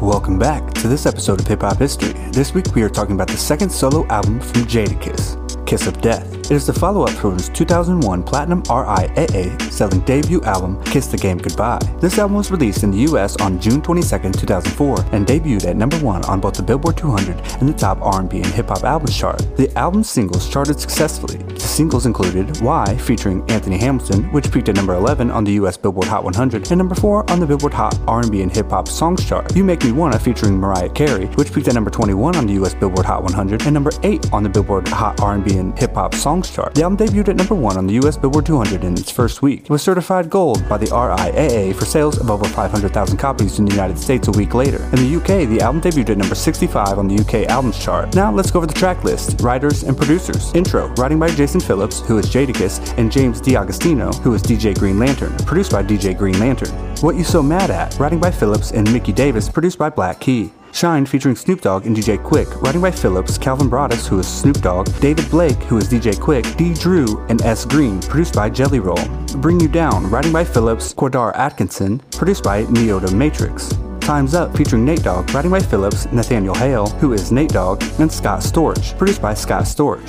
Welcome back to this episode of Hip Hop History. This week we are talking about the second solo album from Jadakiss. Kiss of Death. It is the follow-up from his 2001 Platinum RIAA selling debut album Kiss the Game Goodbye. This album was released in the US on June 22, 2004 and debuted at number 1 on both the Billboard 200 and the top R&B and hip hop albums chart. The album's singles charted successfully. The singles included Why featuring Anthony Hamilton, which peaked at number 11 on the US Billboard Hot 100 and number 4 on the Billboard Hot R&B and hip hop songs chart. You Make Me Wanna featuring Mariah Carey, which peaked at number 21 on the US Billboard Hot 100 and number 8 on the Billboard Hot R&B and hip hop songs chart. The album debuted at number 1 on the US Billboard 200 in its first week. It was certified gold by the RIAA for sales of over 500,000 copies in the United States a week later. In the UK, the album debuted at number 65 on the UK albums chart. Now let's go over the track list, writers, and producers. Intro, writing by Jason Phillips, who is Jadakiss, and James D'Agostino, who is DJ Green Lantern, produced by DJ Green Lantern. What You So Mad At, writing by Phillips and Mickey Davis, produced by Black Key. Shine featuring Snoop Dogg and DJ Quik, writing by Phillips, Calvin Broadus, who is Snoop Dogg, David Blake, who is DJ Quik, D. Drew, and S. Green, produced by Jelly Roll. Bring You Down, writing by Phillips, Quadar Atkinson, produced by Neo da Matrix. Time's Up featuring Nate Dogg, writing by Phillips, Nathaniel Hale, who is Nate Dogg, and Scott Storch, produced by Scott Storch.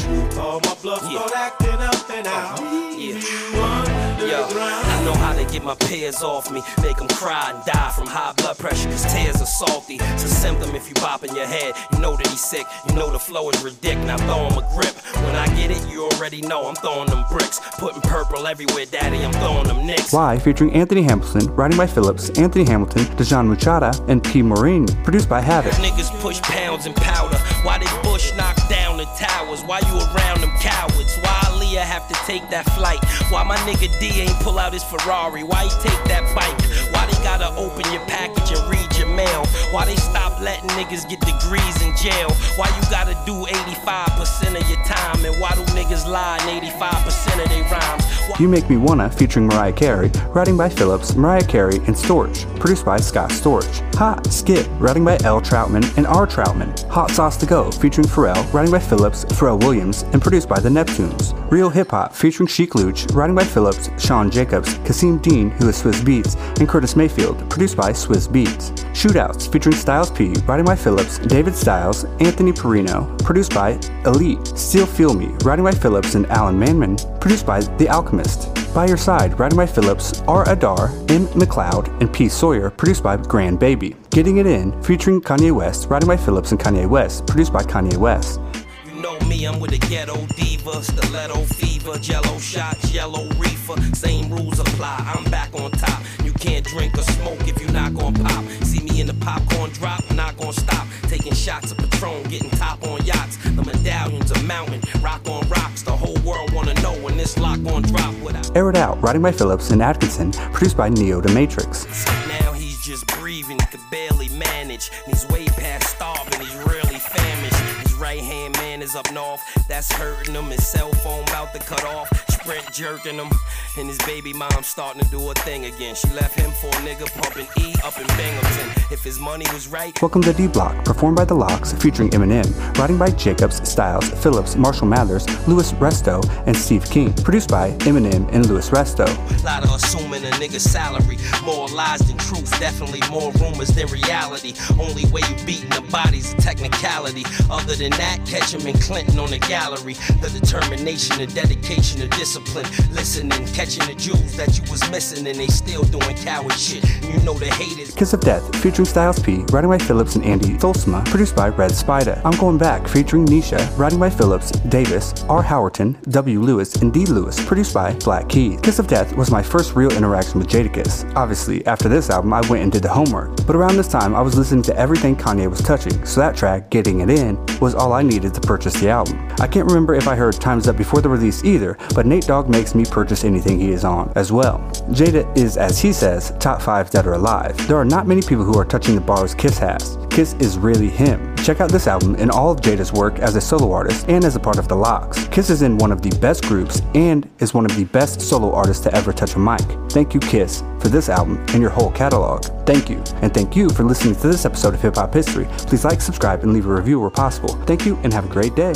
Know how to get my peers off me, make them cry and die from high blood pressure, cause tears are salty. It's a symptom if you pop in your head, you know that he's sick, you know the flow is ridiculous. Now throw him a grip. When I get it, you already know I'm throwing them bricks, putting purple everywhere, daddy, I'm throwing them nicks. Why, featuring Anthony Hamilton, writing by Phillips, Anthony Hamilton, Kejuan Muchita, and P. Maureen, produced by Havoc. Niggas push pounds and powder, why they bush knock down the towers, why you around them cowards, why Aaliyah have to take that flight, why my nigga D ain't pull out his Ferrari, why you take that bike, why they gotta open your package and read your mail, why they stop letting niggas get degrees in jail, why you gotta do 85% of your time, and why do niggas lie in 85% of their rhymes. You Make Me Wanna featuring Mariah Carey, writing by Phillips, Mariah Carey, and Storch, produced by Scott Storch. Hot Skip, writing by L. Troutman and R. Troutman. Hot Sauce to Go featuring Pharrell, writing by Phillips, Pharrell Williams, and produced by the Neptunes. Real Hip Hop featuring Sheek Louch, writing by Phillips, Sean Jacobs, Kasseem Dean, who is Swizz Beatz, and Curtis Mayfield, produced by Swizz Beatz. Shootouts featuring Styles P, writing by Phillips, David Styles, Anthony Perino, produced by Elite. Still Feel Me, writing by Phillips and Alan Maman, produced by The Alchemist. By Your Side, writing by Phillips, R. Adar, M. McLeod, and P. Sawyer, produced by Grand Baby. Getting It In, featuring Kanye West, writing by Phillips and Kanye West, produced by Kanye West. You know me, I'm with ghetto diva, stiletto fever, jello shots, yellow reefer. Same rules apply, I'm back on top. You can't drink or smoke if you're not gonna pop. See me in the popcorn drop, not gonna stop. Taking shots of Patron, getting top on yachts. The medallions are mountain, rock on rocks. The whole world wanna know when this lock gon' drop. Without Air It Out, writing by Phillips and Atkinson, produced by Neo da Matrix. now he's just breathing, could barely manage. And he's way past starving, he's really famished. His right hand man is up north, that's hurting him. His cell phone about to cut off, sprint jerking him. And his baby mom starting to do her thing again. She left him for a nigga pumping E up in Binghamton. If his money was right, Welcome to D Block, performed by The Lox, featuring Eminem, writing by Jacobs, Styles, Phillips, Marshall Mathers, Louis Resto, and Steve King, produced by Eminem and Louis Resto. A lot of assuming a nigga's salary. More lies than truth, definitely more rumors than reality. Only way you beating the body's a technicality. Other than that, catch him in Clinton on the gallery. The determination, the dedication, the discipline. Listening, catching the jewels that you was missing, and they still doing coward shit. You know the haters. Kiss of Death, featuring Styles P, writing by Phillips and Andy Tholsma, produced by Red Spyda. I'm Going Back, featuring Nisha, writing by Phillips, Davis, R. Howerton, W. Lewis, and D. Lewis, produced by Black Keys. Kiss of Death was my first real interaction with Jadakiss. Obviously, after this album, I went and did the homework. But around this time, I was listening to everything Kanye was touching, so that track, Getting It In, was all I needed to purchase the album. I can't remember if I heard Time's Up before the release either, but Nate Dogg makes me purchase anything he is on as well. Jada is, as he says, top 5 dead or alive. There are not many people who are touching the bars Kiss has. Kiss is really him. Check out this album and all of Jada's work as a solo artist and as a part of the Lox. Kiss is in one of the best groups and is one of the best solo artists to ever touch a mic. Thank you, Kiss, for this album and your whole catalog. Thank you. And thank you for listening to this episode of Hip Hop History. Please like, subscribe, and leave a review where possible. Thank you and have a great day.